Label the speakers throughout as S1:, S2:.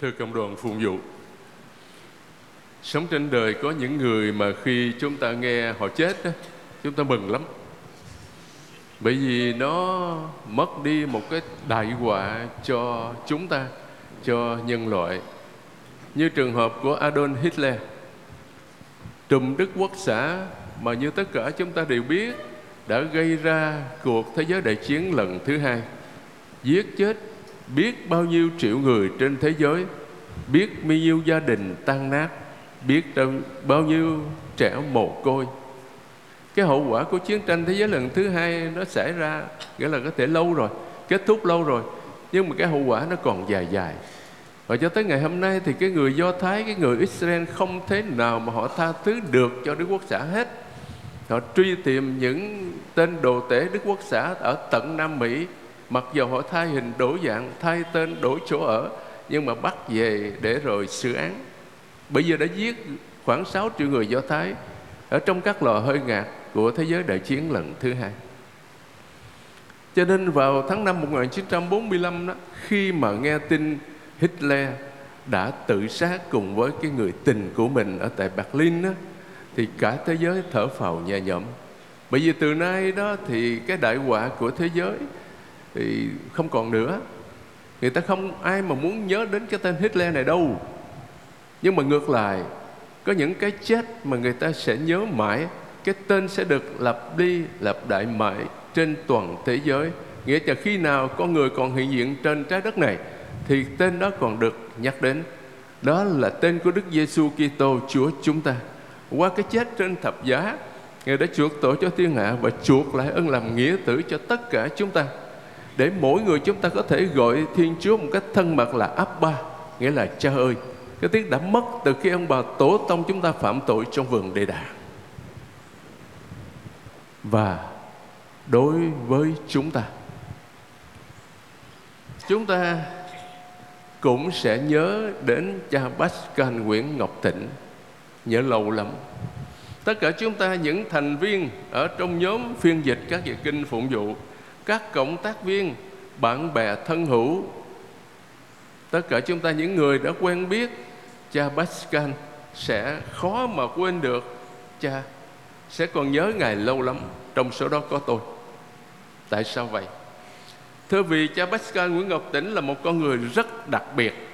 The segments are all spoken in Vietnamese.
S1: Thưa cộng đoàn phụng vụ Sống trên đời có những người mà khi chúng ta nghe họ chết đó, Chúng ta mừng lắm. Bởi vì nó mất đi một cái đại họa cho chúng ta Cho nhân loại. Như trường hợp của Adolf Hitler Trùm Đức Quốc xã mà như tất cả chúng ta đều biết Đã gây ra cuộc thế giới đại chiến lần thứ hai Giết chết biết bao nhiêu triệu người trên thế giới biết bao nhiêu gia đình tan nát biết bao nhiêu trẻ mồ côi cái hậu quả của chiến tranh thế giới lần thứ hai nó xảy ra nghĩa là có thể lâu rồi kết thúc lâu rồi nhưng mà cái hậu quả nó còn dài dài và cho tới ngày hôm nay thì cái người Do Thái, cái người Israel không thế nào mà họ tha thứ được cho Đức Quốc xã hết. Họ truy tìm những tên đồ tể Đức Quốc xã ở tận Nam Mỹ mặc dù họ thay hình đổi dạng thay tên đổi chỗ ở nhưng mà bắt về để rồi xử án bây giờ đã giết khoảng 6 triệu người Do Thái ở trong các lò hơi ngạt của thế giới đại chiến lần thứ hai cho nên vào tháng năm 1945 đó, khi mà nghe tin Hitler đã tự sát cùng với cái người tình của mình ở tại Berlin đó, thì cả thế giới thở phào nhẹ nhõm. Bởi vì từ nay đó thì cái đại họa của thế giới thì không còn nữa. Người ta không ai mà muốn nhớ đến cái tên Hitler này đâu. Nhưng mà ngược lại, có những cái chết mà người ta sẽ nhớ mãi, cái tên sẽ được lặp đi lặp lại mãi trên toàn thế giới. Nghĩa là khi nào con người còn hiện diện trên trái đất này, thì tên đó còn được nhắc đến. Đó là tên của Đức Giêsu Kitô, Chúa chúng ta. Qua cái chết trên thập giá, Ngài đã chuộc tội cho thiên hạ và chuộc lại ân làm nghĩa tử cho tất cả chúng ta để mỗi người chúng ta có thể gọi Thiên Chúa một cách thân mật là Abba, nghĩa là cha ơi. Cái tiếng đã mất từ khi ông bà tổ tông chúng ta phạm tội trong vườn đề đà. Và đối với chúng ta, chúng ta cũng sẽ nhớ đến cha Pascal Nguyễn Ngọc Tịnh, nhớ lâu lắm. Tất cả chúng ta những thành viên ở trong nhóm phiên dịch các bài kinh phụng vụ các cộng tác viên, bạn bè thân hữu. Tất cả chúng ta những người đã quen biết, cha Pascal sẽ khó mà quên được. Cha sẽ còn nhớ ngài lâu lắm, trong số đó có tôi. Tại sao vậy? Thưa vì cha Pascal Nguyễn Ngọc Tĩnh là một con người rất đặc biệt.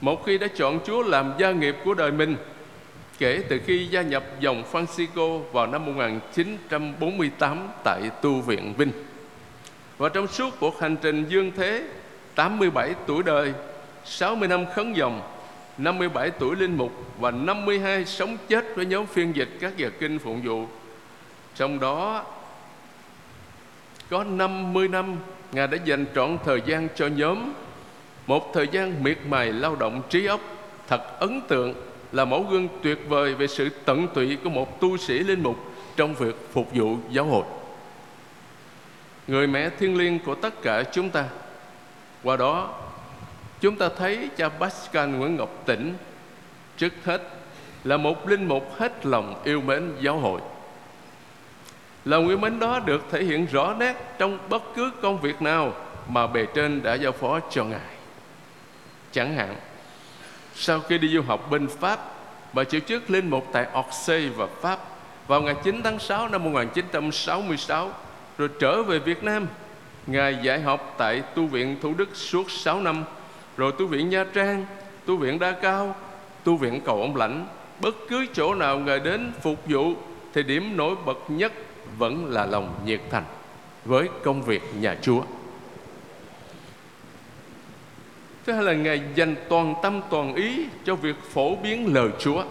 S1: Một khi đã chọn Chúa làm gia nghiệp của đời mình kể từ khi gia nhập dòng Francisco vào năm 1948 tại tu viện Vinh. Và trong suốt cuộc hành trình dương thế 87 tuổi đời, 60 năm khấn dòng, 57 tuổi linh mục và 52 sống chết với nhóm phiên dịch các giờ kinh phụng vụ. Trong đó có 50 năm Ngài đã dành trọn thời gian cho nhóm Một thời gian miệt mài lao động trí óc Thật ấn tượng là mẫu gương tuyệt vời về sự tận tụy của một tu sĩ linh mục trong việc phục vụ giáo hội. Người mẹ thiên liêng của tất cả chúng ta. Qua đó, chúng ta thấy cha Pascal Nguyễn Ngọc Tĩnh trước hết là một linh mục hết lòng yêu mến giáo hội. Lòng yêu mến đó được thể hiện rõ nét trong bất cứ công việc nào mà bề trên đã giao phó cho Ngài. Chẳng hạn, sau khi đi du học bên Pháp và chịu chức linh mục tại Orsay và Pháp vào ngày 9 tháng 6 năm 1966 rồi trở về Việt Nam. Ngài dạy học tại tu viện Thủ Đức suốt 6 năm, rồi tu viện Nha Trang, tu viện Đa Cao, tu viện Cầu Ông Lãnh. Bất cứ chỗ nào Ngài đến phục vụ thì điểm nổi bật nhất vẫn là lòng nhiệt thành với công việc nhà Chúa. Thứ hai là Ngài dành toàn tâm toàn ý cho việc phổ biến lời Chúa.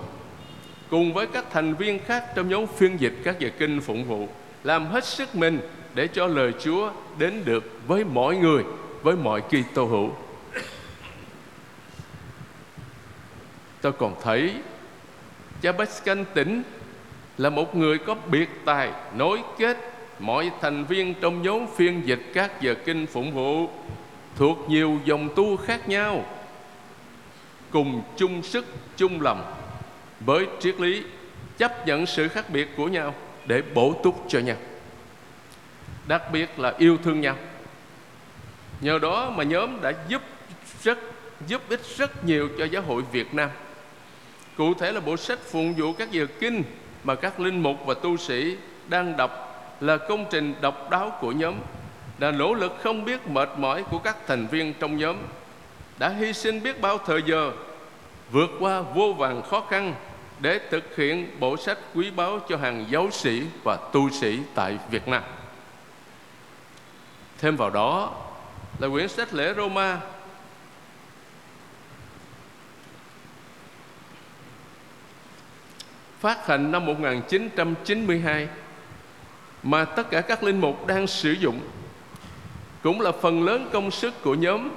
S1: Cùng với các thành viên khác trong nhóm phiên dịch các giờ kinh phụng vụ Làm hết sức mình để cho lời Chúa đến được với mọi người, với mọi kỳ tô hữu. Tôi còn thấy cha Pascal tỉnh là một người có biệt tài nối kết mọi thành viên trong nhóm phiên dịch các giờ kinh phụng vụ thuộc nhiều dòng tu khác nhau. Cùng chung sức, chung lòng. Với triết lý, chấp nhận sự khác biệt của nhau để bổ túc cho nhau. Đặc biệt là yêu thương nhau. Nhờ đó mà nhóm đã giúp rất, giúp ích rất nhiều cho giáo hội Việt Nam. Cụ thể là bộ sách phụng vụ các giờ kinh mà các linh mục và tu sĩ đang đọc là công trình độc đáo của nhóm là nỗ lực không biết mệt mỏi của các thành viên trong nhóm. Đã hy sinh biết bao thời giờ. Vượt qua vô vàn khó khăn để thực hiện bộ sách quý báu cho hàng giáo sĩ và tu sĩ tại Việt Nam. Thêm vào đó là quyển sách lễ Roma. Phát hành năm 1992 mà tất cả các linh mục đang sử dụng cũng là phần lớn công sức của nhóm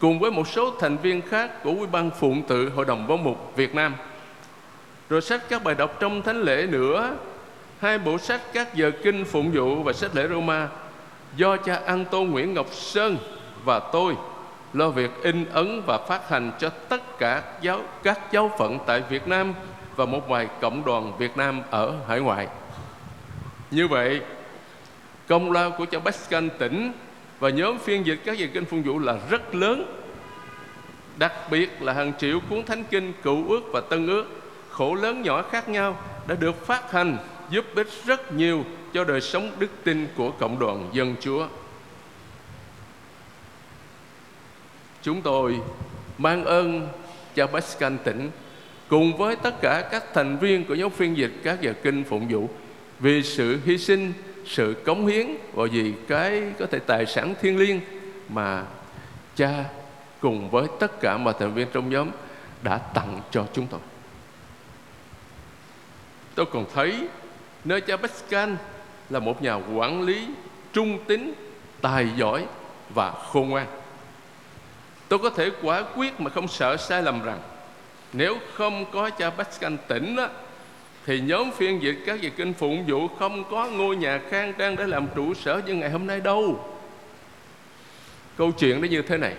S1: cùng với một số thành viên khác của Ủy ban Phụng tự Hội đồng Văn mục Việt Nam. Rồi sách các bài đọc trong thánh lễ nữa, hai bộ sách các giờ kinh phụng vụ và sách lễ Roma do cha An Tô Nguyễn Ngọc Sơn và tôi lo việc in ấn và phát hành cho tất cả giáo các giáo phận tại Việt Nam và một vài cộng đoàn Việt Nam ở hải ngoại. Như vậy, công lao của cha Pascal tỉnh và nhóm phiên dịch các bài kinh phụng vụ là rất lớn. Đặc biệt là hàng triệu cuốn thánh kinh cựu ước và tân ước, khổ lớn nhỏ khác nhau đã được phát hành giúp ích rất nhiều cho đời sống đức tin của cộng đoàn dân Chúa. Chúng tôi mang ơn cha Pascal tỉnh cùng với tất cả các thành viên của nhóm phiên dịch các giờ kinh phụng vụ vì sự hy sinh sự cống hiến và vì cái có thể tài sản thiêng liêng mà cha cùng với tất cả mọi thành viên trong nhóm đã tặng cho chúng tôi. Tôi còn thấy nơi cha Pascal là một nhà quản lý trung tín tài giỏi và khôn ngoan. Tôi có thể quả quyết mà không sợ sai lầm rằng nếu không có cha Pascal tỉnh á, thì nhóm phiên dịch các dịch kinh phụng vụ không có ngôi nhà khang trang để làm trụ sở như ngày hôm nay đâu. Câu chuyện nó như thế này.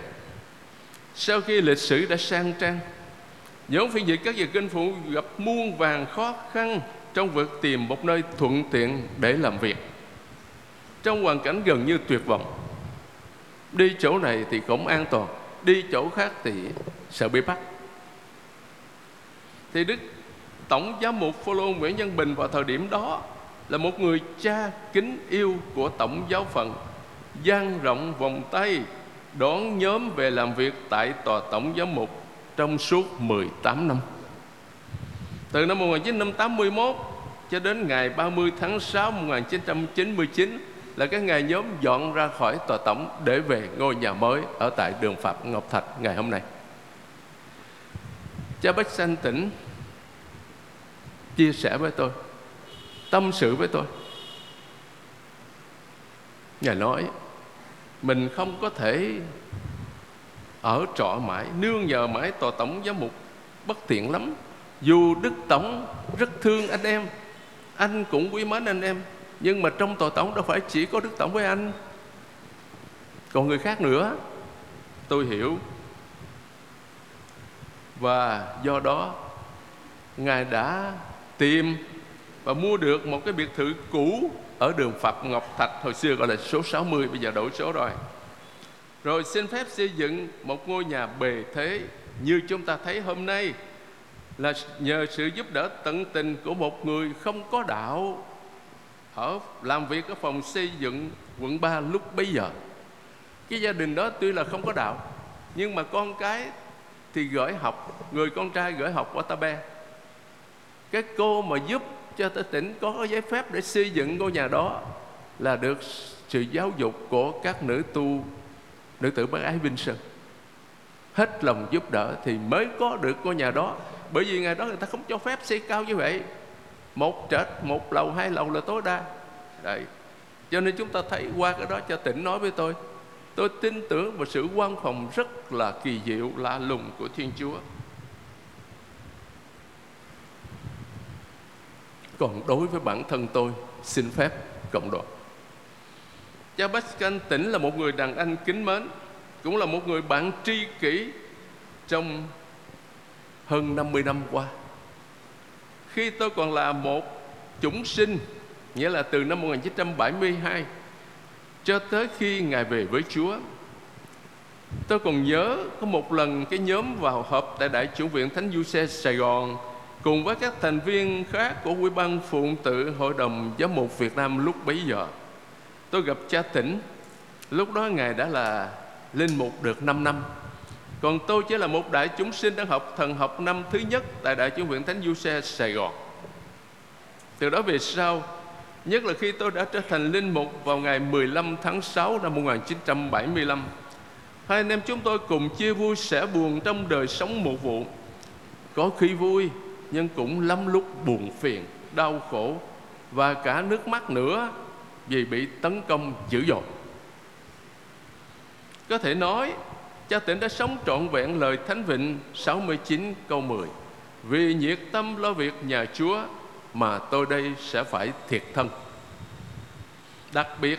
S1: Sau khi lịch sử đã sang trang, nhóm phiên dịch các dịch kinh phụng gặp muôn vàng khó khăn trong việc tìm một nơi thuận tiện để làm việc. Trong hoàn cảnh gần như tuyệt vọng, đi chỗ này thì cũng an toàn, đi chỗ khác thì sợ bị bắt. Thì đức tổng giám mục Phaolô Nguyễn Văn Bình vào thời điểm đó là một người cha kính yêu của tổng giáo phận dang rộng vòng tay, đón nhóm về làm việc tại tòa tổng giám mục trong suốt 18 năm. Từ năm 1981 cho đến ngày 30 tháng 6 1999 là cái ngày nhóm dọn ra khỏi tòa tổng để về ngôi nhà mới ở tại đường Phạm Ngọc Thạch ngày hôm nay. Cha Bách Sanh tỉnh chia sẻ với tôi, tâm sự với tôi. Ngài nói, mình không có thể ở trọ mãi, nương nhờ mãi tòa tổng giám mục bất tiện lắm. Dù đức tổng rất thương anh em, anh cũng quý mến anh em, nhưng mà trong tòa tổng đâu phải chỉ có đức tổng với anh. Còn người khác nữa, tôi hiểu. Và do đó, ngài đã tìm và mua được một cái biệt thự cũ ở đường Phạm Ngọc Thạch hồi xưa gọi là số 60 bây giờ đổi số rồi. Rồi xin phép xây dựng một ngôi nhà bề thế như chúng ta thấy hôm nay là nhờ sự giúp đỡ tận tình của một người không có đạo ở làm việc ở phòng xây dựng quận 3 lúc bấy giờ. Cái gia đình đó tuy là không có đạo nhưng mà con cái thì gửi học, người con trai gửi học ở Tabe cái cô mà giúp cho tỉnh có cái giấy phép để xây dựng ngôi nhà đó là được sự giáo dục của các nữ tu, nữ tử bác ái vinh sơn. Hết lòng giúp đỡ thì mới có được ngôi nhà đó. Bởi vì ngày đó người ta không cho phép xây cao như vậy. Một trệt, một lầu, hai lầu là tối đa. Đấy. cho nên chúng ta thấy qua cái đó cho tỉnh nói với tôi. Tôi tin tưởng vào sự quan phòng rất là kỳ diệu, lạ lùng của thiên chúa. Còn đối với bản thân tôi, xin phép cộng đoàn. Cha Pascal tỉnh là một người đàn anh kính mến, cũng là một người bạn tri kỷ trong hơn 50 năm qua. Khi tôi còn là một chúng sinh, nghĩa là từ năm 1972 cho tới khi Ngài về với Chúa, tôi còn nhớ có một lần cái nhóm vào họp tại đại chủ viện thánh du xe sài gòn cùng với các thành viên khác của ủy ban phụng tự hội đồng giám mục việt nam lúc bấy giờ, tôi gặp cha tỉnh. Lúc đó ngài đã là linh mục được 5 năm. Còn tôi chỉ là một đại chúng sinh đang học thần học năm thứ nhất tại đại chúng viện thánh du xe sài gòn. Từ đó về sau, Nhất là khi tôi đã trở thành linh mục vào ngày 15 tháng 6 năm 1975 Hai anh em chúng tôi cùng chia vui sẻ buồn trong đời sống một vụ. Có khi vui nhưng cũng lắm lúc buồn phiền, đau khổ Và cả nước mắt nữa vì bị tấn công dữ dội. Có thể nói cha tỉnh đã sống trọn vẹn lời Thánh Vịnh 69 câu 10 Vì nhiệt tâm lo việc nhà Chúa mà tôi đây sẽ phải thiệt thân. Đặc biệt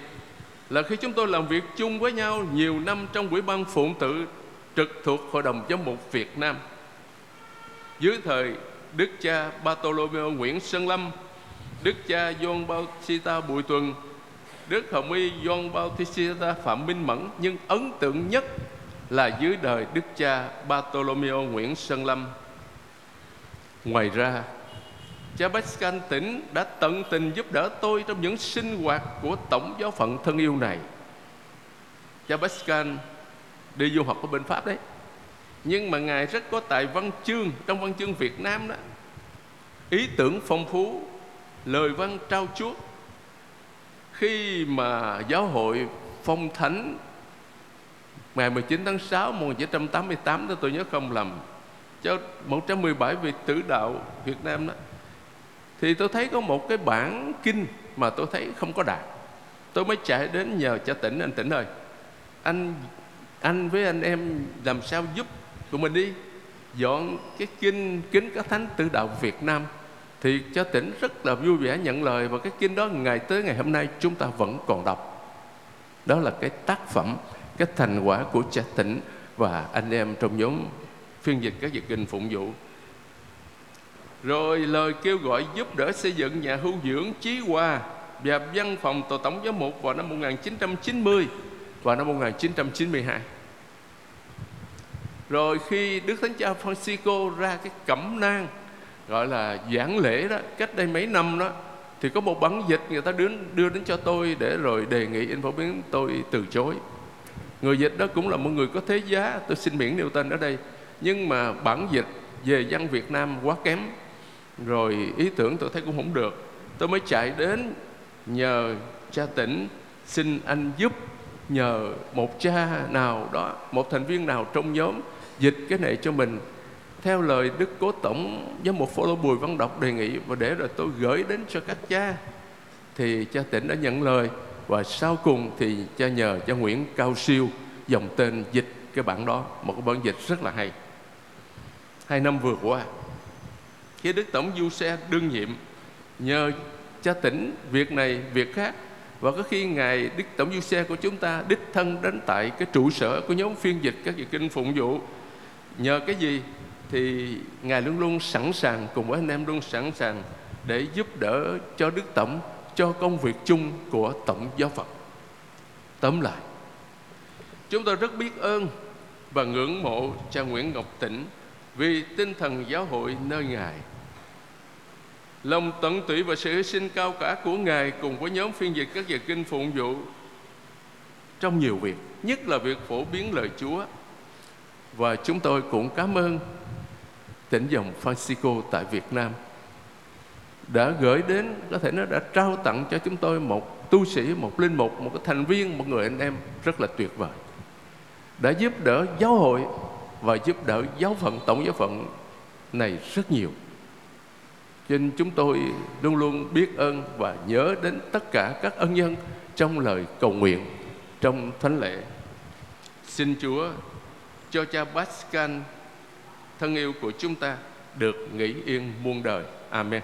S1: là khi chúng tôi làm việc chung với nhau nhiều năm trong quỹ ban phụng tự trực thuộc hội đồng giám mục Việt Nam dưới thời Đức cha Bartolomeo Nguyễn Sơn Lâm, Đức cha John Bautista Bùi Tuần, Đức Hồng Y John Bautista Phạm Minh Mẫn nhưng ấn tượng nhất là dưới đời Đức cha Bartolomeo Nguyễn Sơn Lâm. Ngoài ra, Cha Pascal tỉnh đã tận tình giúp đỡ tôi trong những sinh hoạt của tổng giáo phận thân yêu này. Cha Pascal đi du học ở bên Pháp đấy. Nhưng mà Ngài rất có tài văn chương trong văn chương Việt Nam đó. Ý tưởng phong phú, lời văn trao chuốt. Khi mà giáo hội phong thánh ngày 19 tháng 6 năm 1988 đó tôi nhớ không lầm cho 117 vị tử đạo Việt Nam đó thì tôi thấy có một cái bản kinh mà tôi thấy không có đạt tôi mới chạy đến nhờ cha tỉnh anh tỉnh ơi anh anh với anh em làm sao giúp tụi mình đi, dọn cái kinh, kính các thánh tự đạo Việt Nam. Thì cho tỉnh rất là vui vẻ nhận lời và cái kinh đó ngày tới ngày hôm nay chúng ta vẫn còn đọc. Đó là cái tác phẩm, cái thành quả của cha tỉnh và anh em trong nhóm phiên dịch các dịch kinh phụng vụ. Rồi lời kêu gọi giúp đỡ xây dựng nhà hưu dưỡng Chí Hòa và văn phòng tổ tổng giám mục vào năm 1990 và năm 1992. Rồi khi Đức Thánh Cha Francisco ra cái cẩm nang gọi là giảng lễ đó cách đây mấy năm đó thì có một bản dịch người ta đưa, đưa đến cho tôi để rồi đề nghị in phổ biến tôi từ chối. Người dịch đó cũng là một người có thế giá tôi xin miễn nêu tên ở đây. Nhưng mà bản dịch về văn Việt Nam quá kém rồi ý tưởng tôi thấy cũng không được. Tôi mới chạy đến nhờ cha tỉnh xin anh giúp nhờ một cha nào đó, một thành viên nào trong nhóm dịch cái này cho mình. Theo lời đức cố tổng với một lô bùi văn đọc đề nghị và để rồi tôi gửi đến cho các cha, thì cha tỉnh đã nhận lời. Và sau cùng thì cha nhờ cha Nguyễn Cao Siêu, dòng tên dịch cái bản đó, một cái bản dịch rất là hay. Hai năm vừa qua, khi đức tổng du xe đương nhiệm, nhờ cha tỉnh việc này, việc khác và có khi ngài đức tổng du xe của chúng ta đích thân đến tại cái trụ sở của nhóm phiên dịch các dịch kinh phụng vụ. Nhờ cái gì? Thì ngài luôn luôn sẵn sàng, cùng với anh em luôn sẵn sàng để giúp đỡ cho đức tổng, cho công việc chung của tổng giáo phận. Tóm lại, chúng tôi rất biết ơn và ngưỡng mộ cha Nguyễn Ngọc Tĩnh vì tinh thần giáo hội nơi ngài lòng tận tụy và sự hy sinh cao cả của ngài cùng với nhóm phiên dịch các giờ kinh phụng vụ. Trong nhiều việc, nhất là việc phổ biến lời Chúa. Và chúng tôi cũng cảm ơn tỉnh dòng Francisco tại Việt Nam đã gửi đến, có thể nó đã trao tặng cho chúng tôi một tu sĩ, một linh mục, một cái thành viên, một người anh em rất là tuyệt vời. Đã giúp đỡ giáo hội và giúp đỡ giáo phận, tổng giáo phận này rất nhiều cho nên chúng tôi luôn luôn biết ơn và nhớ đến tất cả các ân nhân trong lời cầu nguyện trong thánh lễ. Xin Chúa cho cha Pascal, thân yêu của chúng ta, được nghỉ yên muôn đời. Amen.